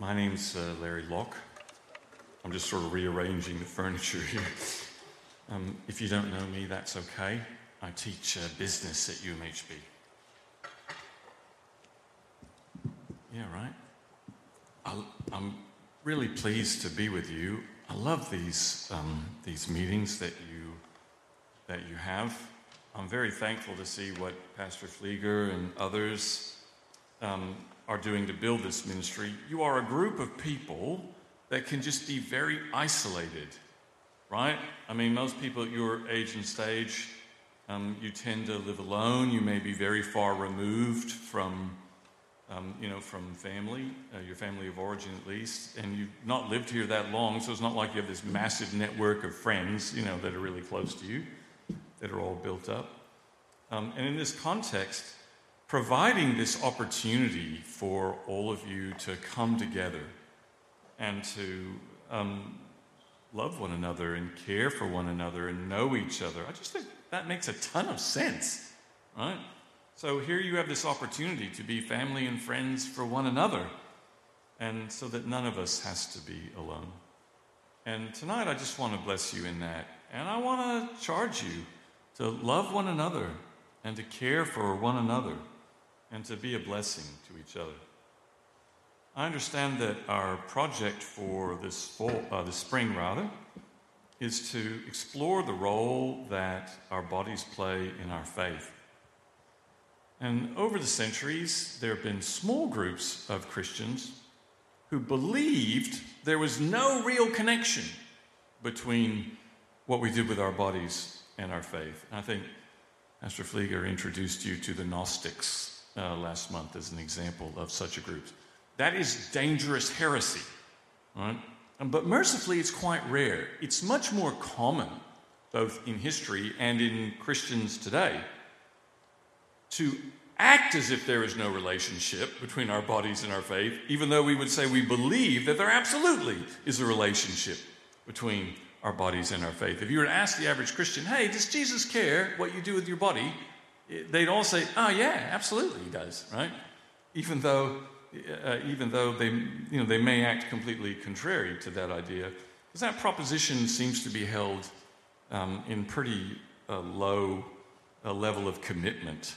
My name's uh, Larry Locke. I'm just sort of rearranging the furniture here. Um, if you don't know me, that's okay. I teach uh, business at UMHB. Yeah, right. i am really pleased to be with you. I love these um, these meetings that you that you have. I'm very thankful to see what Pastor Flieger and others um, are doing to build this ministry. You are a group of people that can just be very isolated, right? I mean, most people at your age and stage, um, you tend to live alone. You may be very far removed from, um, you know, from family, uh, your family of origin at least, and you've not lived here that long. So it's not like you have this massive network of friends, you know, that are really close to you, that are all built up. Um, and in this context, providing this opportunity for all of you to come together and to um, love one another and care for one another and know each other. I just think that makes a ton of sense, right? So here you have this opportunity to be family and friends for one another, and so that none of us has to be alone. And tonight I just want to bless you in that. And I want to charge you to love one another and to care for one another and to be a blessing to each other. I understand that our project for this fall, uh, this spring rather, is to explore the role that our bodies play in our faith. And over the centuries, there have been small groups of Christians who believed there was no real connection between what we did with our bodies and our faith. I think Pastor Flieger introduced you to the Gnostics uh, last month as an example of such a group. That is dangerous heresy, right? But mercifully, it's quite rare. It's much more common, both in history and in Christians today, to act as if there is no relationship between our bodies and our faith, even though we would say we believe that there absolutely is a relationship between our bodies and our faith. If you were to ask the average Christian, hey, does Jesus care what you do with your body? They'd all say, "Oh yeah, absolutely, he does." Right? Even though, uh, even though they, you know, they may act completely contrary to that idea, because that proposition seems to be held um, in pretty uh, low uh, level of commitment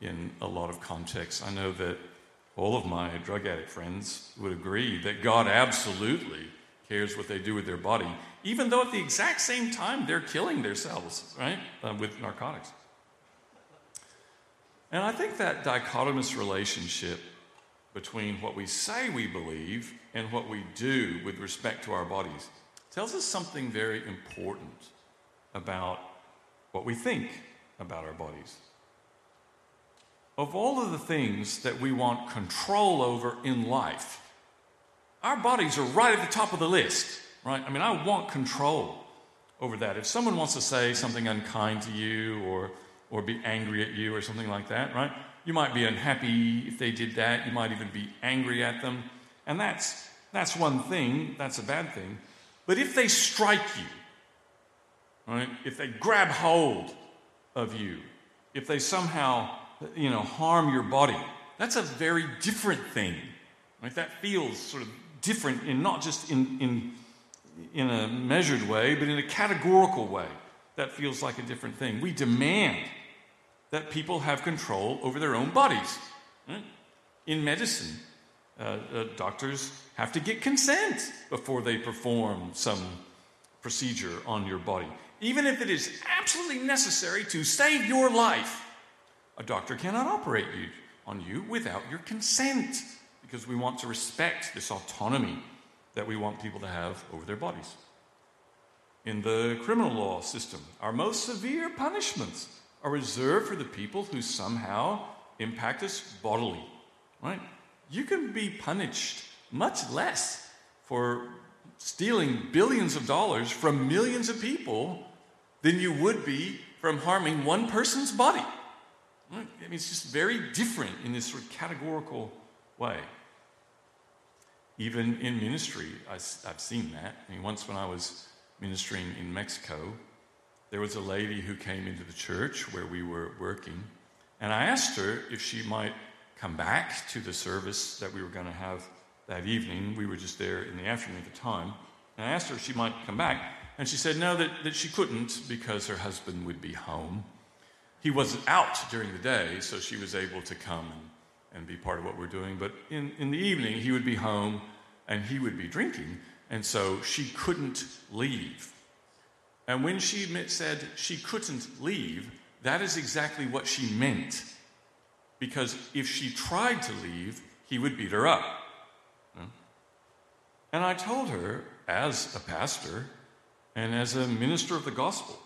in a lot of contexts. I know that all of my drug addict friends would agree that God absolutely cares what they do with their body, even though at the exact same time they're killing themselves, right, uh, with narcotics. And I think that dichotomous relationship between what we say we believe and what we do with respect to our bodies tells us something very important about what we think about our bodies. Of all of the things that we want control over in life, our bodies are right at the top of the list, right? I mean, I want control over that. If someone wants to say something unkind to you or or be angry at you or something like that, right? You might be unhappy if they did that. You might even be angry at them. And that's, that's one thing, that's a bad thing. But if they strike you, right, if they grab hold of you, if they somehow, you know, harm your body, that's a very different thing. Right? That feels sort of different in not just in, in, in a measured way, but in a categorical way. That feels like a different thing. We demand that people have control over their own bodies. Right? In medicine, uh, uh, doctors have to get consent before they perform some procedure on your body. Even if it is absolutely necessary to save your life, a doctor cannot operate you, on you without your consent because we want to respect this autonomy that we want people to have over their bodies. In the criminal law system, our most severe punishments are reserved for the people who somehow impact us bodily, right? You can be punished much less for stealing billions of dollars from millions of people than you would be from harming one person's body. Right? I mean, it's just very different in this sort of categorical way. Even in ministry, I, have seen that. I mean, once when I was ministering in Mexico, there was a lady who came into the church where we were working, and I asked her if she might come back to the service that we were going to have that evening. We were just there in the afternoon at the time. And I asked her if she might come back. And she said no, that, that she couldn't because her husband would be home. He was out during the day, so she was able to come and, and be part of what we're doing. But in, in the evening, he would be home and he would be drinking. And so she couldn't leave. And when she said she couldn't leave, that is exactly what she meant. Because if she tried to leave, he would beat her up. Hmm? And I told her, as a pastor and as a minister of the gospel,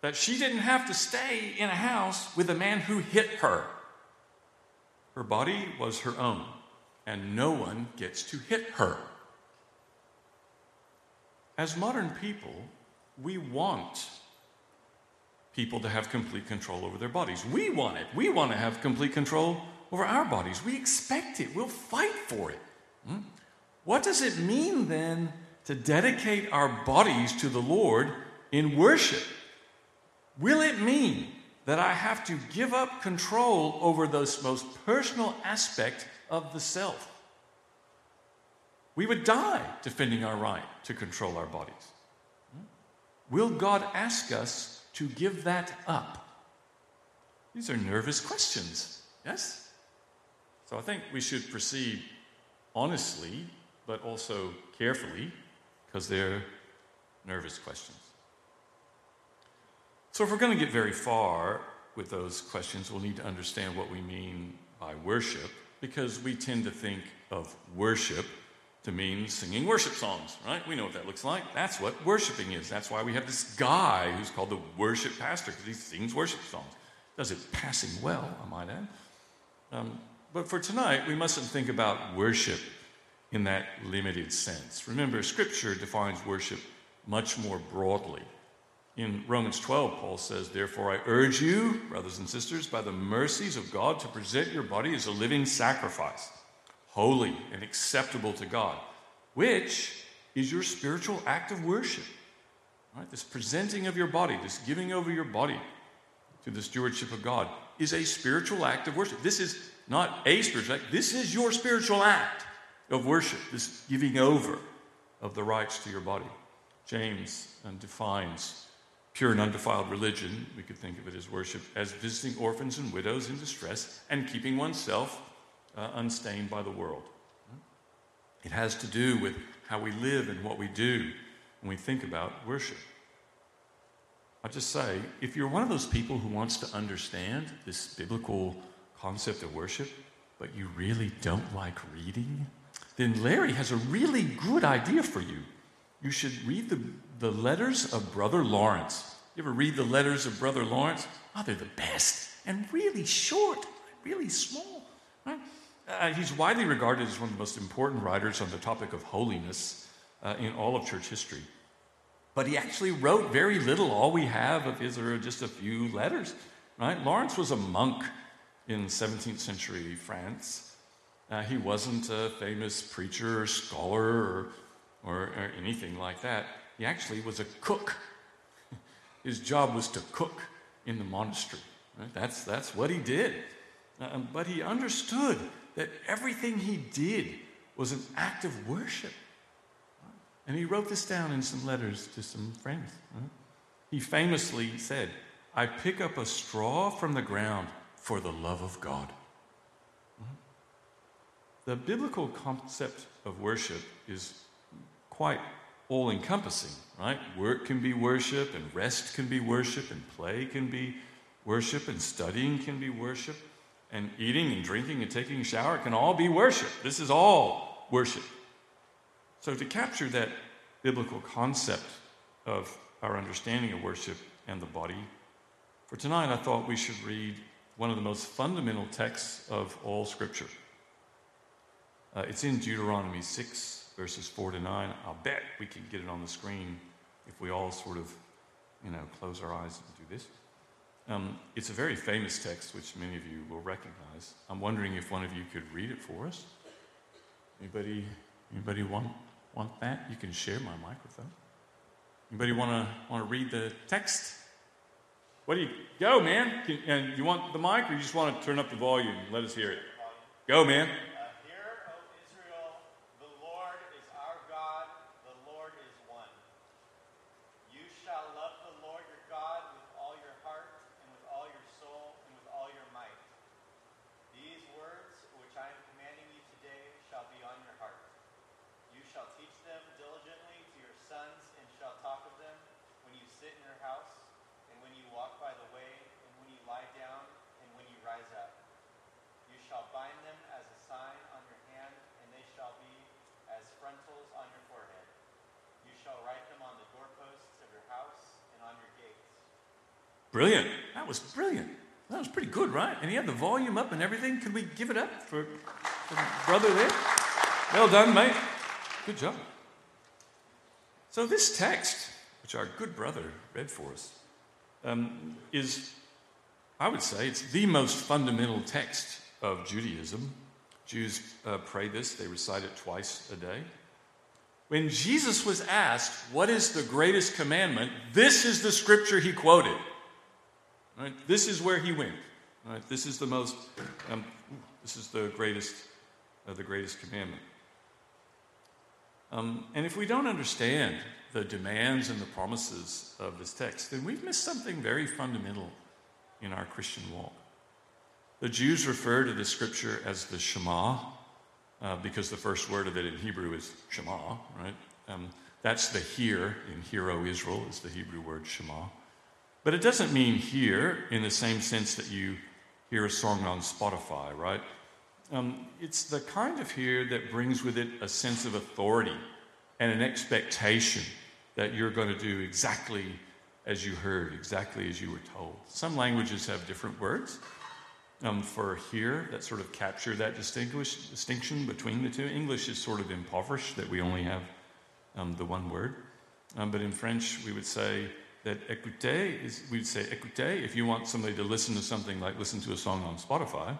that she didn't have to stay in a house with a man who hit her. Her body was her own, and no one gets to hit her. As modern people, we want people to have complete control over their bodies. We want it. We want to have complete control over our bodies. We expect it. We'll fight for it. Hmm? What does it mean then to dedicate our bodies to the Lord in worship? Will it mean that I have to give up control over this most personal aspect of the self? We would die defending our right to control our bodies. Will God ask us to give that up? These are nervous questions, yes? So I think we should proceed honestly, but also carefully, because they're nervous questions. So if we're going to get very far with those questions, we'll need to understand what we mean by worship, because we tend to think of worship to mean singing worship songs, right? We know what that looks like. That's what worshiping is. That's why we have this guy who's called the worship pastor, because he sings worship songs. Does it passing well, I might add. Um, but for tonight, we mustn't think about worship in that limited sense. Remember, Scripture defines worship much more broadly. In Romans 12, Paul says, Therefore, I urge you, brothers and sisters, by the mercies of God, to present your body as a living sacrifice holy and acceptable to God, which is your spiritual act of worship. Right? This presenting of your body, this giving over your body to the stewardship of God is a spiritual act of worship. This is not a spiritual act, this is your spiritual act of worship, this giving over of the rights to your body. James defines pure and undefiled religion, we could think of it as worship, as visiting orphans and widows in distress and keeping oneself uh, unstained by the world. It has to do with how we live and what we do when we think about worship. I'll just say if you're one of those people who wants to understand this biblical concept of worship, but you really don't like reading, then Larry has a really good idea for you. You should read the, the letters of Brother Lawrence. You ever read the letters of Brother Lawrence? Oh, they're the best and really short, really small. Right? Uh, he's widely regarded as one of the most important writers on the topic of holiness uh, in all of church history. But he actually wrote very little. All we have of his are just a few letters. Right? Lawrence was a monk in 17th century France. Uh, he wasn't a famous preacher or scholar or, or, or anything like that. He actually was a cook. His job was to cook in the monastery. Right? That's, that's what he did. Uh, but he understood that everything he did was an act of worship. And he wrote this down in some letters to some friends. He famously said, I pick up a straw from the ground for the love of God. The biblical concept of worship is quite all encompassing, right? Work can be worship, and rest can be worship, and play can be worship, and studying can be worship and eating and drinking and taking a shower can all be worship. This is all worship. So, to capture that biblical concept of our understanding of worship and the body, for tonight I thought we should read one of the most fundamental texts of all Scripture. Uh, it's in Deuteronomy 6, verses 4 to 9. I'll bet we can get it on the screen if we all sort of, you know, close our eyes and do this. Um, it's a very famous text, which many of you will recognize. I'm wondering if one of you could read it for us. Anybody, anybody want, want that? You can share my microphone. Anybody want to want to read the text? What do you go, man? Can, and you want the mic, or you just want to turn up the volume? Let us hear it. Go, man. Pretty good, right? And he had the volume up and everything. Could we give it up for, for the brother there? Well done, mate. Good job. So, this text, which our good brother read for us, um, is, I would say, it's the most fundamental text of Judaism. Jews uh, pray this, they recite it twice a day. When Jesus was asked, What is the greatest commandment? this is the scripture he quoted. Right? This is where he went. Right? This is the most, um, this is the greatest, uh, the greatest commandment. Um, and if we don't understand the demands and the promises of this text, then we've missed something very fundamental in our Christian walk. The Jews refer to the scripture as the Shema, uh, because the first word of it in Hebrew is Shema, right? Um, that's the hear in Hear O Israel, is the Hebrew word Shema. But it doesn't mean here in the same sense that you hear a song on Spotify, right? Um, it's the kind of here that brings with it a sense of authority and an expectation that you're going to do exactly as you heard, exactly as you were told. Some languages have different words um, for here that sort of capture that distinction between the two. English is sort of impoverished that we only have um, the one word. Um, but in French, we would say that écouter is, we'd say écouter if you want somebody to listen to something like listen to a song on Spotify.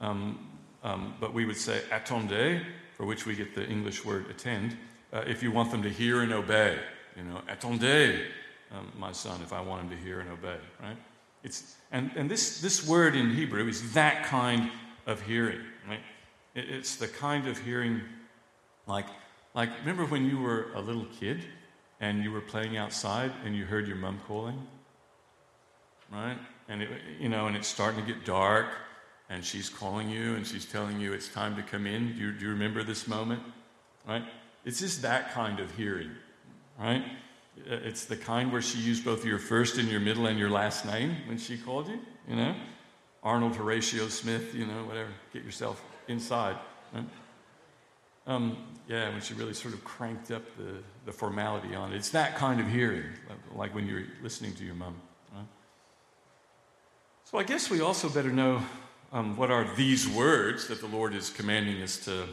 Um, um, but we would say attendez, for which we get the English word attend, uh, if you want them to hear and obey. You know, attendez, um, my son, if I want him to hear and obey, right? It's, and and this, this word in Hebrew is that kind of hearing, right? It, it's the kind of hearing like, like, remember when you were a little kid and you were playing outside and you heard your mom calling, right? And it, you know, and it's starting to get dark, and she's calling you and she's telling you it's time to come in. Do you, do you remember this moment, right? It's just that kind of hearing, right? It's the kind where she used both your first and your middle and your last name when she called you, you know? Arnold Horatio Smith, you know, whatever. Get yourself inside. Right? Um, yeah, when she really sort of cranked up the, the formality on it. It's that kind of hearing, like when you're listening to your mom. So I guess we also better know um, what are these words that the Lord is commanding us to,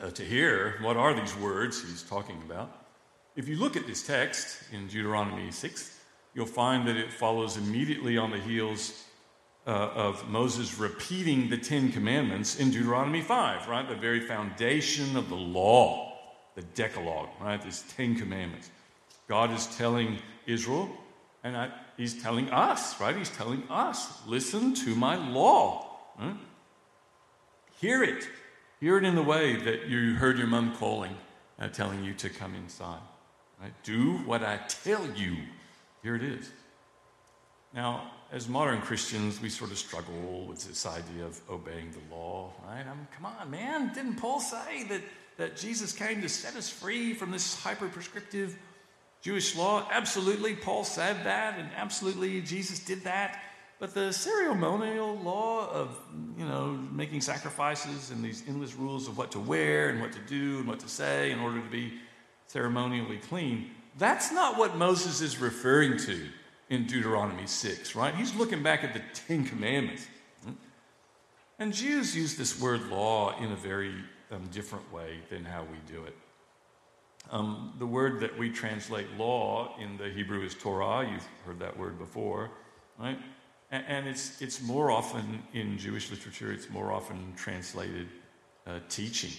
uh, to hear. What are these words he's talking about? If you look at this text in Deuteronomy 6, you'll find that it follows immediately on the heels uh, of Moses repeating the Ten Commandments in Deuteronomy 5, right? The very foundation of the law, the Decalogue, right? These Ten Commandments. God is telling Israel, and I, He's telling us, right? He's telling us, listen to my law. Right? Hear it. Hear it in the way that you heard your mom calling, uh, telling you to come inside. Right? Do what I tell you. Here it is. Now, as modern Christians, we sort of struggle with this idea of obeying the law, right? I come on, man. Didn't Paul say that, that Jesus came to set us free from this hyper prescriptive Jewish law, absolutely, Paul said that, and absolutely, Jesus did that. But the ceremonial law of, you know, making sacrifices and these endless rules of what to wear and what to do and what to say in order to be ceremonially clean, that's not what Moses is referring to in Deuteronomy 6, right? He's looking back at the Ten Commandments. And Jews use this word law in a very um, different way than how we do it. Um, the word that we translate law in the Hebrew is Torah. You've heard that word before, right? And, and it's, it's more often in Jewish literature, it's more often translated uh, teaching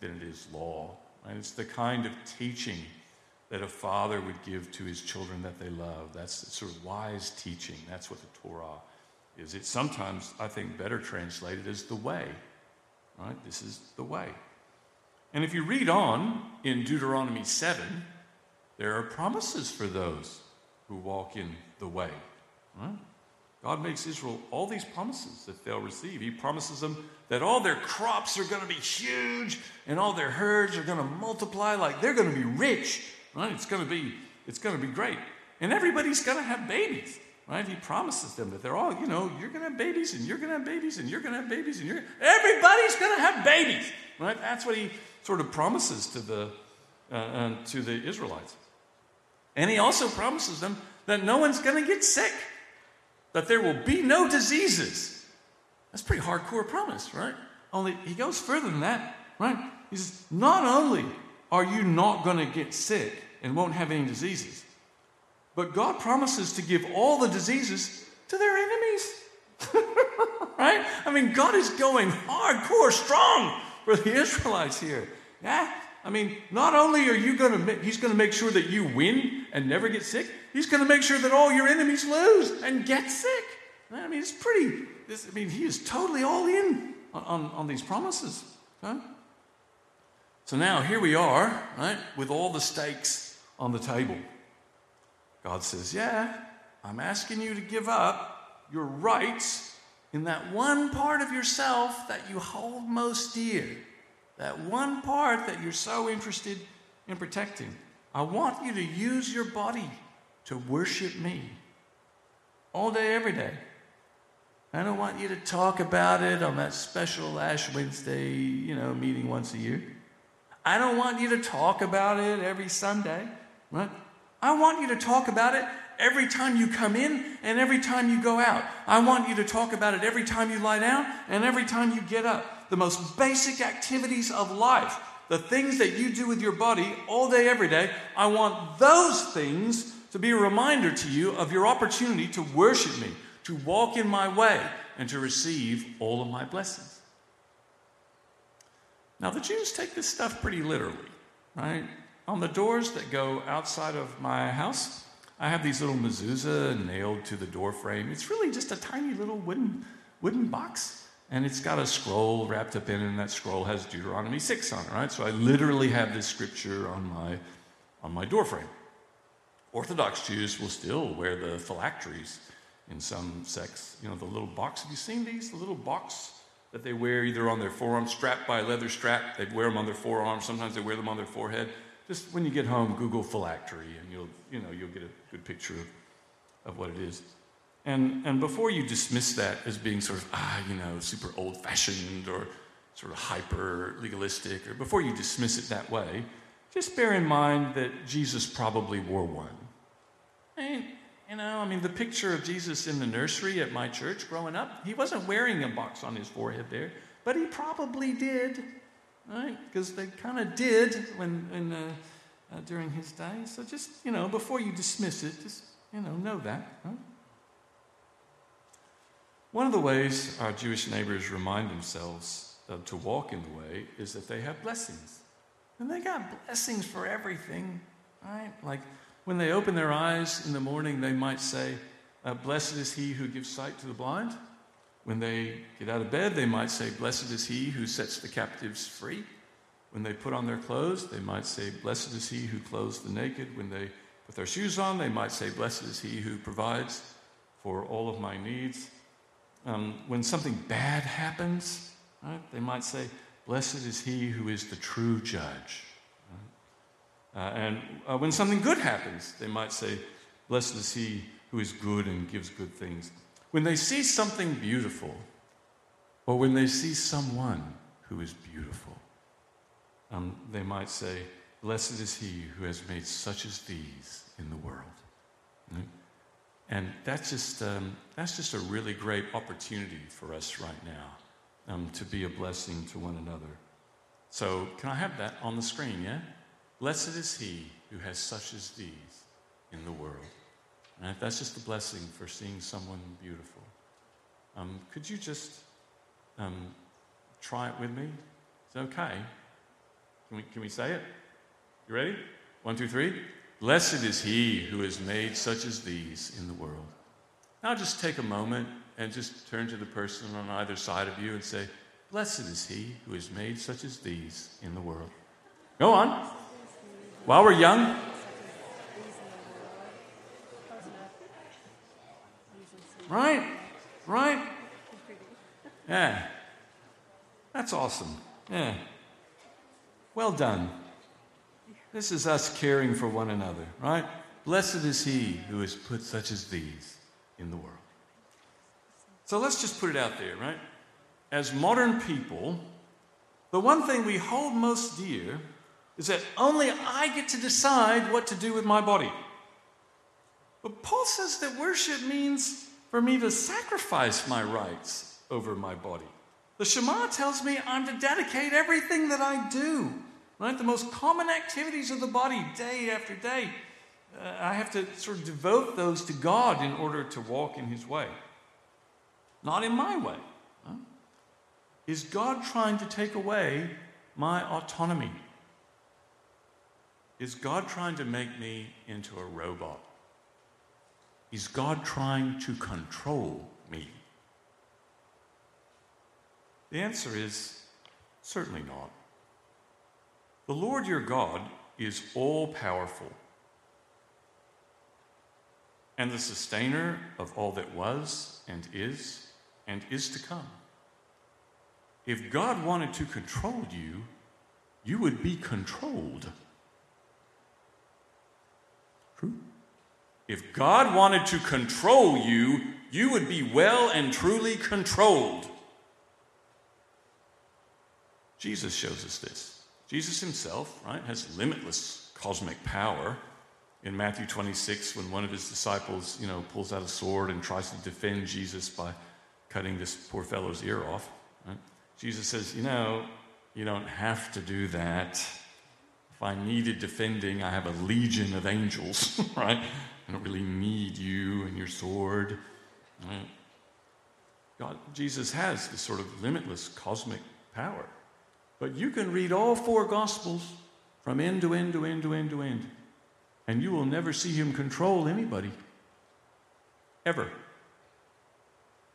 than it is law. Right? It's the kind of teaching that a father would give to his children that they love. That's sort of wise teaching. That's what the Torah is. It's sometimes, I think, better translated as the way. Right? This is the way. And if you read on in Deuteronomy 7, there are promises for those who walk in the way. Right? God makes Israel all these promises that they'll receive. He promises them that all their crops are going to be huge and all their herds are going to multiply like they're going to be rich. Right? It's going to be it's going to be great. And everybody's going to have babies. Right? He promises them that they're all, you know, you're going to have babies and you're going to have babies and you're going to have babies and you're everybody's going to have babies. Right? That's what he sort of promises to the, uh, uh, to the Israelites. And he also promises them that no one's going to get sick, that there will be no diseases. That's pretty hardcore promise, right? Only he goes further than that, right? He says, not only are you not going to get sick and won't have any diseases, but God promises to give all the diseases to their enemies. right? I mean, God is going hardcore strong for the Israelites here. Yeah? I mean, not only are you going to, make, he's going to make sure that you win and never get sick, he's going to make sure that all your enemies lose and get sick. I mean, it's pretty, this, I mean, he is totally all in on, on, on these promises. So now here we are, right, with all the stakes on the table. God says, Yeah, I'm asking you to give up your rights in that one part of yourself that you hold most dear, that one part that you're so interested in protecting. I want you to use your body to worship me all day, every day. I don't want you to talk about it on that special Ash Wednesday, you know, meeting once a year. I don't want you to talk about it every Sunday, right? I want you to talk about it every time you come in and every time you go out. I want you to talk about it every time you lie down and every time you get up. The most basic activities of life, the things that you do with your body all day, every day, I want those things to be a reminder to you of your opportunity to worship me, to walk in my way, and to receive all of my blessings. Now, the Jews take this stuff pretty literally, right? On the doors that go outside of my house, I have these little mezuzah nailed to the door frame. It's really just a tiny little wooden, wooden box, and it's got a scroll wrapped up in it, and that scroll has Deuteronomy 6 on it, right? So I literally have this scripture on my, on my door frame. Orthodox Jews will still wear the phylacteries in some sects. You know, the little box. Have you seen these? The little box that they wear either on their forearm, strapped by a leather strap. They'd wear them on their forearm. Sometimes they wear them on their forehead just when you get home, Google phylactery, and you'll, you know, you'll get a good picture of, of what it is. And, and before you dismiss that as being sort of, ah, you know, super old fashioned or sort of hyper legalistic, or before you dismiss it that way, just bear in mind that Jesus probably wore one. And, you know, I mean, the picture of Jesus in the nursery at my church growing up, he wasn't wearing a box on his forehead there, but he probably did right? Because they kind of did when, when uh, uh, during his day. So just you know, before you dismiss it, just you know, know that. One of the ways our Jewish neighbors remind themselves to walk in the way is that they have blessings, and they got blessings for everything, right? Like when they open their eyes in the morning, they might say, uh, "Blessed is he who gives sight to the blind." When they get out of bed, they might say, Blessed is he who sets the captives free. When they put on their clothes, they might say, Blessed is he who clothes the naked. When they put their shoes on, they might say, Blessed is he who provides for all of my needs. Um, when something bad happens, right, they might say, Blessed is he who is the true judge. Right? Uh, and uh, when something good happens, they might say, Blessed is he who is good and gives good things. When they see something beautiful, or when they see someone who is beautiful, um, they might say, Blessed is he who has made such as these in the world. Right? And that's just, um, that's just a really great opportunity for us right now um, to be a blessing to one another. So, can I have that on the screen, yeah? Blessed is he who has such as these in the world. Right? That's just a blessing for seeing someone beautiful. Um, could you just um, try it with me? Is it okay? Can we, can we say it? You ready? One, two, three. Blessed is he who has made such as these in the world. Now just take a moment and just turn to the person on either side of you and say, Blessed is he who has made such as these in the world. Go on. While we're young, Right? Right? Yeah. That's awesome. Yeah. Well done. This is us caring for one another, right? Blessed is he who has put such as these in the world. So let's just put it out there, right? As modern people, the one thing we hold most dear is that only I get to decide what to do with my body. But Paul says that worship means for me to sacrifice my rights over my body. The Shema tells me I'm to dedicate everything that I do, right? The most common activities of the body, day after day. Uh, I have to sort of devote those to God in order to walk in His way. Not in my way. Huh? Is God trying to take away my autonomy? Is God trying to make me into a robot? Is God trying to control me? The answer is certainly not. The Lord your God is all powerful and the sustainer of all that was and is and is to come. If God wanted to control you, you would be controlled. True? If God wanted to control you, you would be well and truly controlled. Jesus shows us this. Jesus himself, right, has limitless cosmic power. In Matthew 26, when one of his disciples, you know, pulls out a sword and tries to defend Jesus by cutting this poor fellow's ear off, right? Jesus says, You know, you don't have to do that. If I needed defending, I have a legion of angels, right? I don't really need you and your sword. God, Jesus has this sort of limitless cosmic power. But you can read all four Gospels from end to end to end to end to end, and you will never see him control anybody. Ever.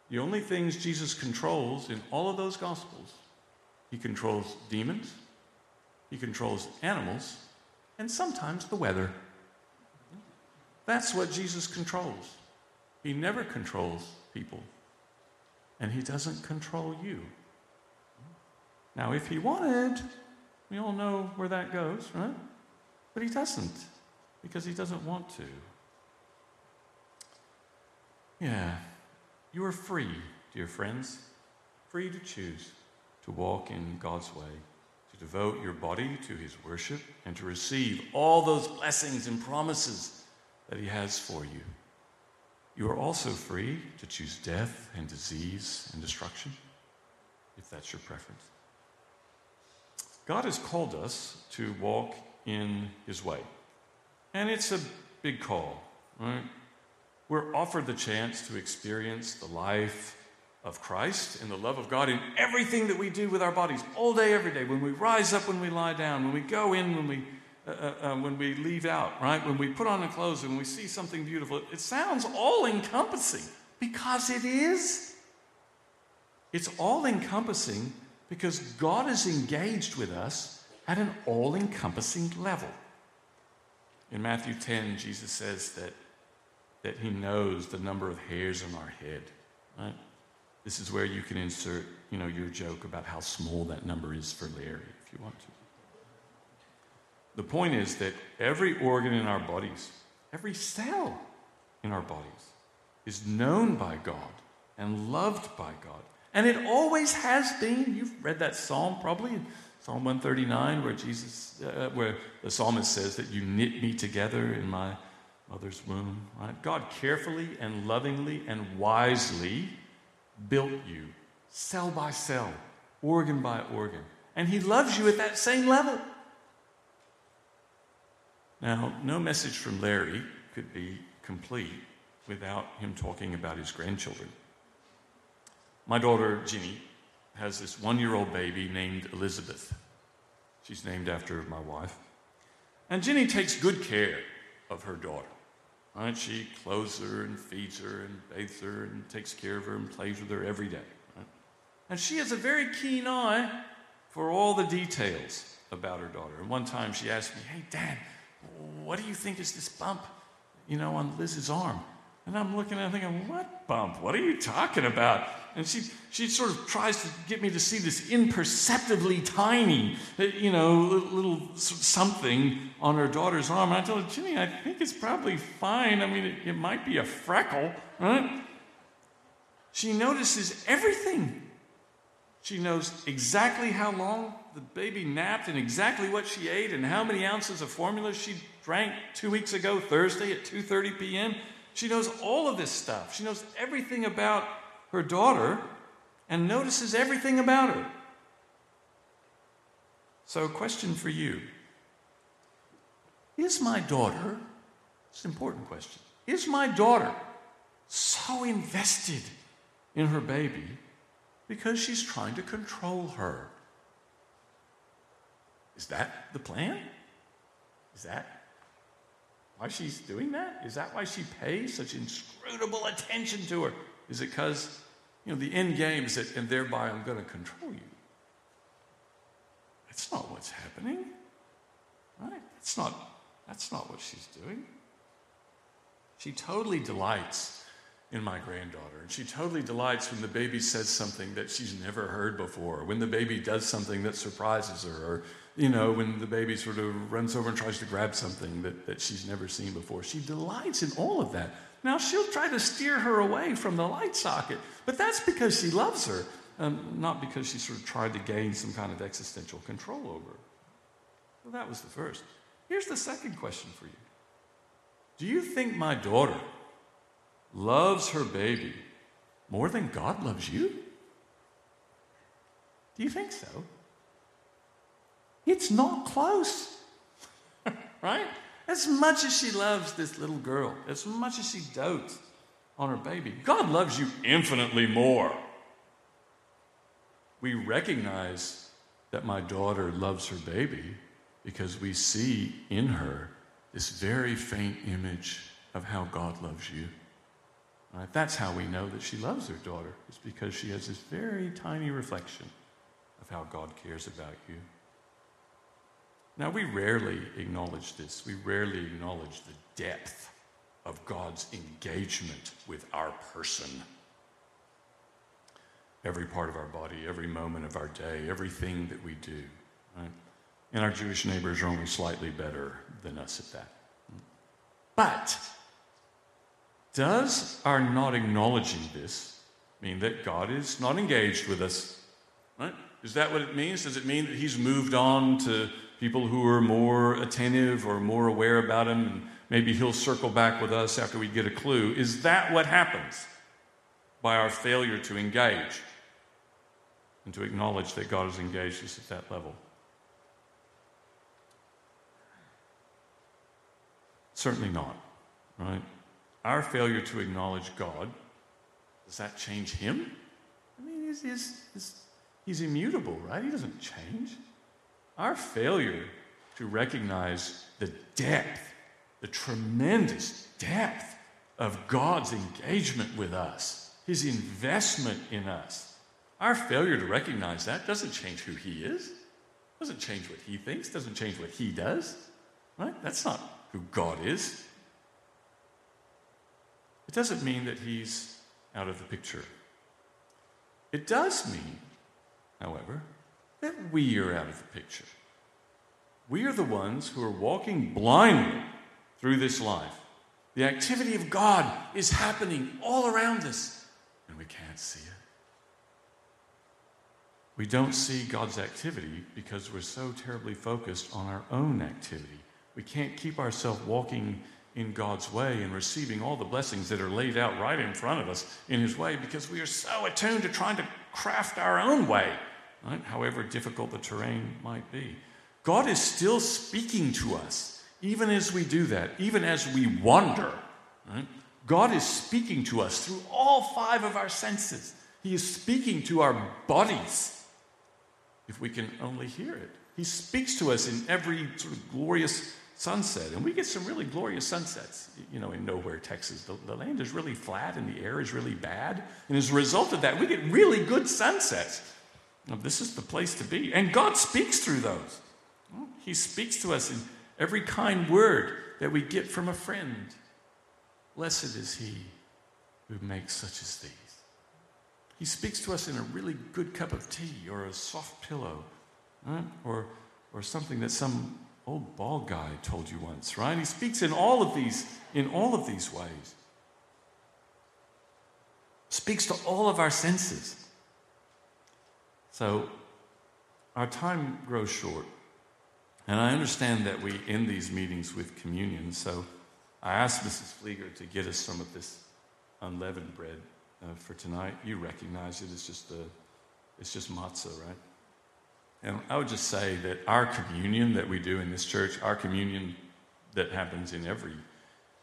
The only things Jesus controls in all of those Gospels, he controls demons, he controls animals, and sometimes the weather. That's what Jesus controls. He never controls people, and he doesn't control you. Now, if he wanted, we all know where that goes, right? But he doesn't, because he doesn't want to. Yeah, you are free, dear friends, free to choose to walk in God's way, to devote your body to his worship, and to receive all those blessings and promises that he has for you. You are also free to choose death and disease and destruction, if that's your preference. God has called us to walk in His way. And it's a big call, right? We're offered the chance to experience the life of Christ and the love of God in everything that we do with our bodies, all day, every day. When we rise up, when we lie down, when we go in, when we uh, uh, uh when we leave out, right? When we put on the clothes, and we see something beautiful, it sounds all encompassing because it is. It's all encompassing because God is engaged with us at an all encompassing level. In Matthew 10, Jesus says that, that he knows the number of hairs on our head. Right? This is where you can insert, you know, your joke about how small that number is for Larry, if you want to. The point is that every organ in our bodies, every cell in our bodies, is known by God and loved by God and it always has been. You've read that psalm probably, Psalm 139, where Jesus, uh, where the psalmist says that you knit me together in my mother's womb. Right? God carefully and lovingly and wisely built you, cell by cell, organ by organ, and He loves you at that same level. Now, no message from Larry could be complete without him talking about his grandchildren. My daughter, Ginny, has this one year old baby named Elizabeth. She's named after my wife. And Ginny takes good care of her daughter. Right? She clothes her and feeds her and bathes her and takes care of her and plays with her every day. Right? And she has a very keen eye for all the details about her daughter. And one time she asked me, Hey, Dad, what do you think is this bump, you know, on Liz's arm? And I'm looking at her thinking, What bump? What are you talking about? And she, she sort of tries to get me to see this imperceptibly tiny, uh, you know, little something on her daughter's arm. And I told her, Ginny, I think it's probably fine. I mean, it, it might be a freckle, right? She notices everything. She knows exactly how long the baby napped and exactly what she ate and how many ounces of formula she drank two weeks ago, Thursday at 2.30 p.m. she knows all of this stuff. She knows everything about her daughter and notices everything about her. So, question for you Is my daughter, it's an important question, is my daughter so invested in her baby because she's trying to control her? Is that the plan? Is that why she's doing that? Is that why she pays such inscrutable attention to her? Is it because, you know, the end game is that, and thereby I'm going to control you? That's not what's happening. Right? That's not, that's not what she's doing. She totally delights in my granddaughter. And she totally delights when the baby says something that she's never heard before, when the baby does something that surprises her, or, you know, when the baby sort of runs over and tries to grab something that, that she's never seen before. She delights in all of that. Now, she'll try to steer her away from the light socket, but that's because she loves her, um, not because she sort of tried to gain some kind of existential control over her. Well, that was the first. Here's the second question for you Do you think my daughter loves her baby more than God loves you? Do you think so? It's not close, right? As much as she loves this little girl, as much as she dotes on her baby, God loves you infinitely more. We recognize that my daughter loves her baby because we see in her this very faint image of how God loves you. Right? That's how we know that she loves her daughter, is because she has this very tiny reflection of how God cares about you. Now, we rarely acknowledge this. We rarely acknowledge the depth of God's engagement with our person. Every part of our body, every moment of our day, everything that we do. Right? And our Jewish neighbors are only slightly better than us at that. But does our not acknowledging this mean that God is not engaged with us? Right? Is that what it means? Does it mean that He's moved on to people who are more attentive or more aware about Him and maybe He'll circle back with us after we get a clue? Is that what happens by our failure to engage and to acknowledge that God has engaged us at that level? Certainly not, right? Our failure to acknowledge God, does that change him? I mean, he's, he's, he's, he's immutable, right? He doesn't change. Our failure to recognize the depth, the tremendous depth of God's engagement with us, his investment in us, our failure to recognize that doesn't change who he is, doesn't change what he thinks, doesn't change what he does, right? That's not who God is. It doesn't mean that he's out of the picture. It does mean, however, that we are out of the picture. We are the ones who are walking blindly through this life. The activity of God is happening all around us, and we can't see it. We don't see God's activity because we're so terribly focused on our own activity. We can't keep ourselves walking in God's way and receiving all the blessings that are laid out right in front of us in His way because we are so attuned to trying to craft our own way, right? however difficult the terrain might be. God is still speaking to us, even as we do that, even as we wander. Right? God is speaking to us through all five of our senses. He is speaking to our bodies, if we can only hear it. He speaks to us in every sort of glorious sunset. And we get some really glorious sunsets, you know, in nowhere, Texas. The, the, land is really flat and the air is really bad. And as a result of that, we get really good sunsets. Now, this is the place to be. And God speaks through those. He speaks to us in every kind word that we get from a friend. Blessed is he who makes such as these. He speaks to us in a really good cup of tea or a soft pillow right? or, or something that some old bald guy told you once, right? He speaks in all of these, in all of these ways. Speaks to all of our senses. So our time grows short. And I understand that we end these meetings with communion, so I asked Mrs. Flieger to get us some of this unleavened bread uh, for tonight. You recognize it. It's just, a, it's just matzah, right? And I would just say that our communion that we do in this church, our communion that happens in every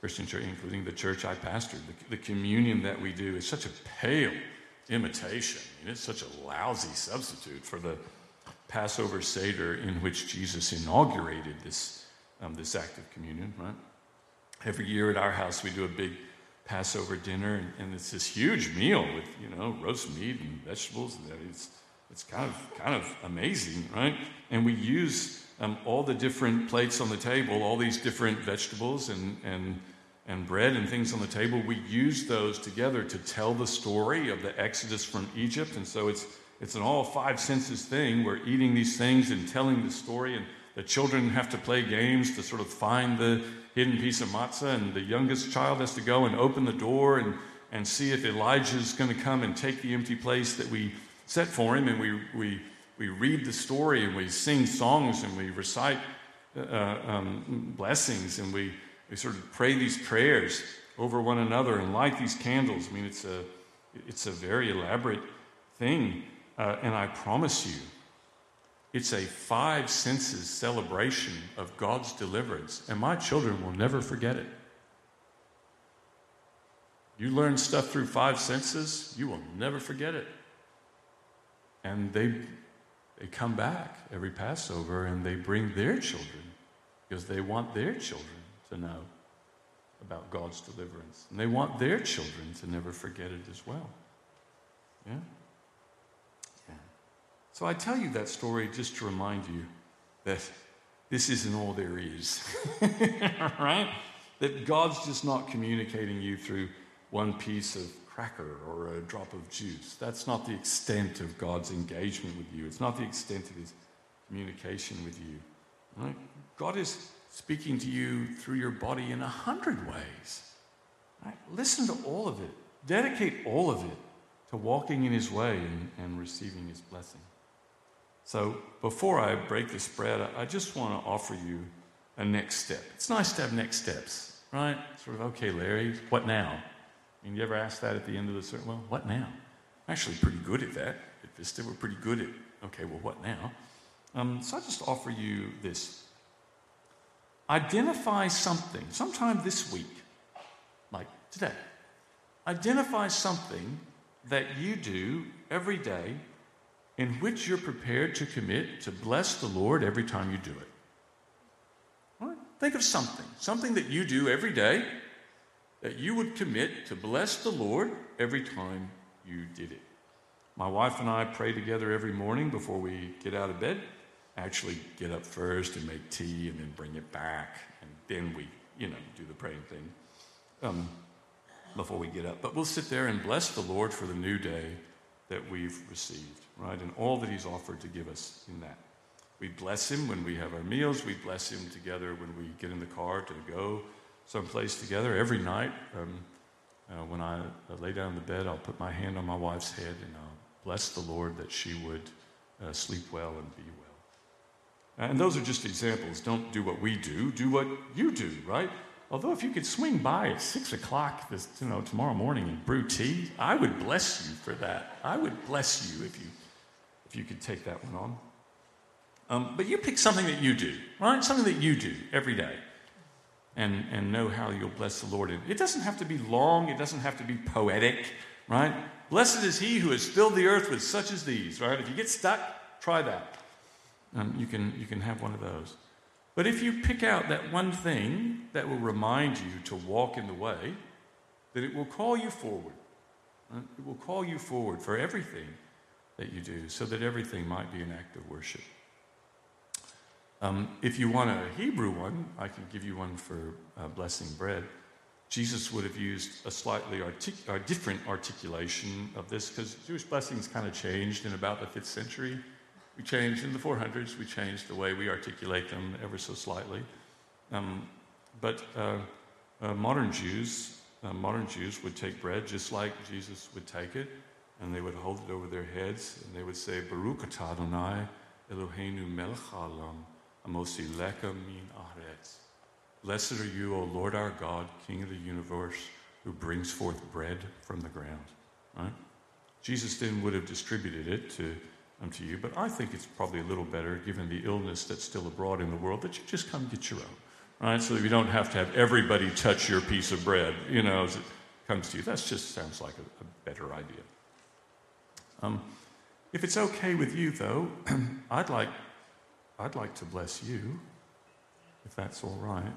Christian church, including the church I pastored, the, the communion that we do is such a pale imitation. I mean, it's such a lousy substitute for the Passover Seder in which Jesus inaugurated this, um, this act of communion, right? Every year at our house, we do a big Passover dinner, and, and it's this huge meal with, you know, roast meat and vegetables. And it's, it's kind of, kind of amazing, right? And we use um, all the different plates on the table, all these different vegetables and, and, and bread and things on the table. We use those together to tell the story of the Exodus from Egypt. And so it's, it's an all five senses thing. We're eating these things and telling the story, and the children have to play games to sort of find the hidden piece of matzah, and the youngest child has to go and open the door and, and see if Elijah's going to come and take the empty place that we set for him. And we, we, we read the story and we sing songs and we recite uh, um, blessings and we, we sort of pray these prayers over one another and light these candles. I mean, it's a, it's a very elaborate thing. Uh, and I promise you, it's a five senses celebration of God's deliverance, and my children will never forget it. You learn stuff through five senses, you will never forget it. And they, they come back every Passover and they bring their children because they want their children to know about God's deliverance. And they want their children to never forget it as well. Yeah? So I tell you that story just to remind you that this isn't all there is, right? That God's just not communicating you through one piece of cracker or a drop of juice. That's not the extent of God's engagement with you. It's not the extent of his communication with you. Right? God is speaking to you through your body in a hundred ways. Right? Listen to all of it. Dedicate all of it to walking in his way and, and receiving his blessing. So before I break this bread, I just want to offer you a next step. It's nice to have next steps, right? Sort of, okay, Larry, what now? Mean, you ever ask that at the end of the sermon? Well, what now? I'm actually pretty good at that. At Vista, we're pretty good at, okay, well, what now? Um, so I just offer you this. Identify something, sometime this week, like today. Identify something that you do every day in which you're prepared to commit to bless the Lord every time you do it. Right? Think of something, something that you do every day that you would commit to bless the Lord every time you did it. My wife and I pray together every morning before we get out of bed. Actually, get up first and make tea and then bring it back, and then we, you know, do the praying thing um, before we get up. But we'll sit there and bless the Lord for the new day that we've received right? And all that He's offered to give us in that. We bless Him when we have our meals. We bless Him together when we get in the car to go someplace together. Every night, um, uh, when I lay down in the bed, I'll put my hand on my wife's head and I'll bless the Lord that she would uh, sleep well and be well. And those are just examples. Don't do what we do, do what you do, right? Although if you could swing by at six o'clock this, you know, tomorrow morning and brew tea, I would bless you for that. I would bless you if you if you could take that one on. Um, but you pick something that you do, right? Something that you do every day and, and know how you'll bless the Lord. It doesn't have to be long, it doesn't have to be poetic, right? Blessed is he who has filled the earth with such as these, right? If you get stuck, try that. Um, you, can, you can have one of those. But if you pick out that one thing that will remind you to walk in the way, then it will call you forward. Right? It will call you forward for everything that you do, so that everything might be an act of worship. Um, if you want a Hebrew one, I can give you one for uh, blessing bread. Jesus would have used a slightly artic- different articulation of this because Jewish blessings kind of changed in about the fifth century. We changed in the 400s, we changed the way we articulate them ever so slightly. Um, but uh, uh modern Jews, uh, modern Jews would take bread just like Jesus would take it, and they would hold it over their heads, and they would say, Baruch atah Adonai Eloheinu melech amosi leka min aretz. Blessed are you, O Lord our God, King of the universe, who brings forth bread from the ground. Right? Jesus then would have distributed it to unto you, but I think it's probably a little better, given the illness that's still abroad in the world, that you just come get your own, right? So that you don't have to have everybody touch your piece of bread, you know, as it comes to you. That just sounds like a, a better idea. Um, if it's okay with you, though, I'd like, I'd like to bless you, if that's all right.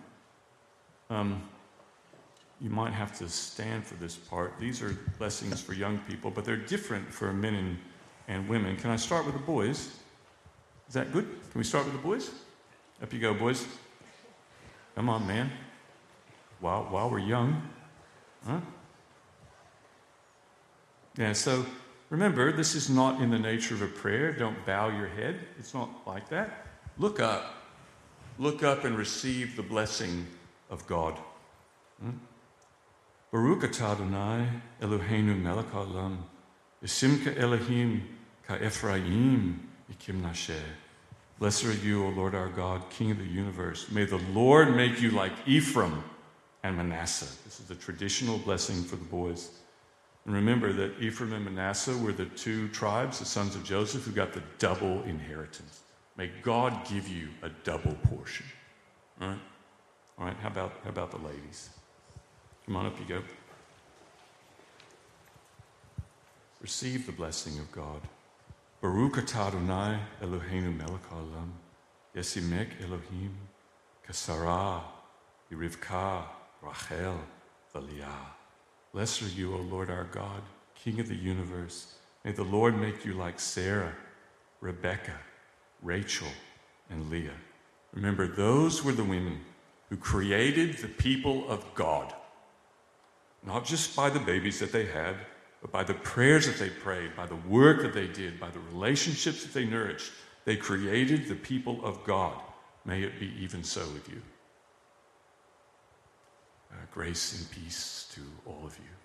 Um, you might have to stand for this part. These are blessings for young people, but they're different for men and, and women. Can I start with the boys? Is that good? Can we start with the boys? Up you go, boys. Come on, man. While, while we're young. Huh? Yeah, so remember, this is not in the nature of a prayer. Don't bow your head. It's not like that. Look up. Look up and receive the blessing of God. Hmm? Baruch atah Adonai Eloheinu melech haolam, Yisimka Elohim ka Ephraim ikim nasher. Blessed are you, O Lord our God, King of the universe. May the Lord make you like Ephraim and Manasseh. This is the traditional blessing for the boys. And remember that Ephraim and Manasseh were the two tribes, the sons of Joseph, who got the double inheritance. May God give you a double portion. All right? All right, how about, how about the ladies? Come on up, you go. Receive the blessing of God. Baruch atah Adonai Eloheinu melech haolam, Yesimek Elohim, Kasara, Rivka, Rachel, Valiah. Blessed are you, O Lord our God, King of the universe. May the Lord make you like Sarah, Rebecca, Rachel, and Leah. Remember, those were the women who created the people of God, not just by the babies that they had, but by the prayers that they prayed, by the work that they did, by the relationships that they nourished. They created the people of God. May it be even so with you. Uh, grace and peace to all of you.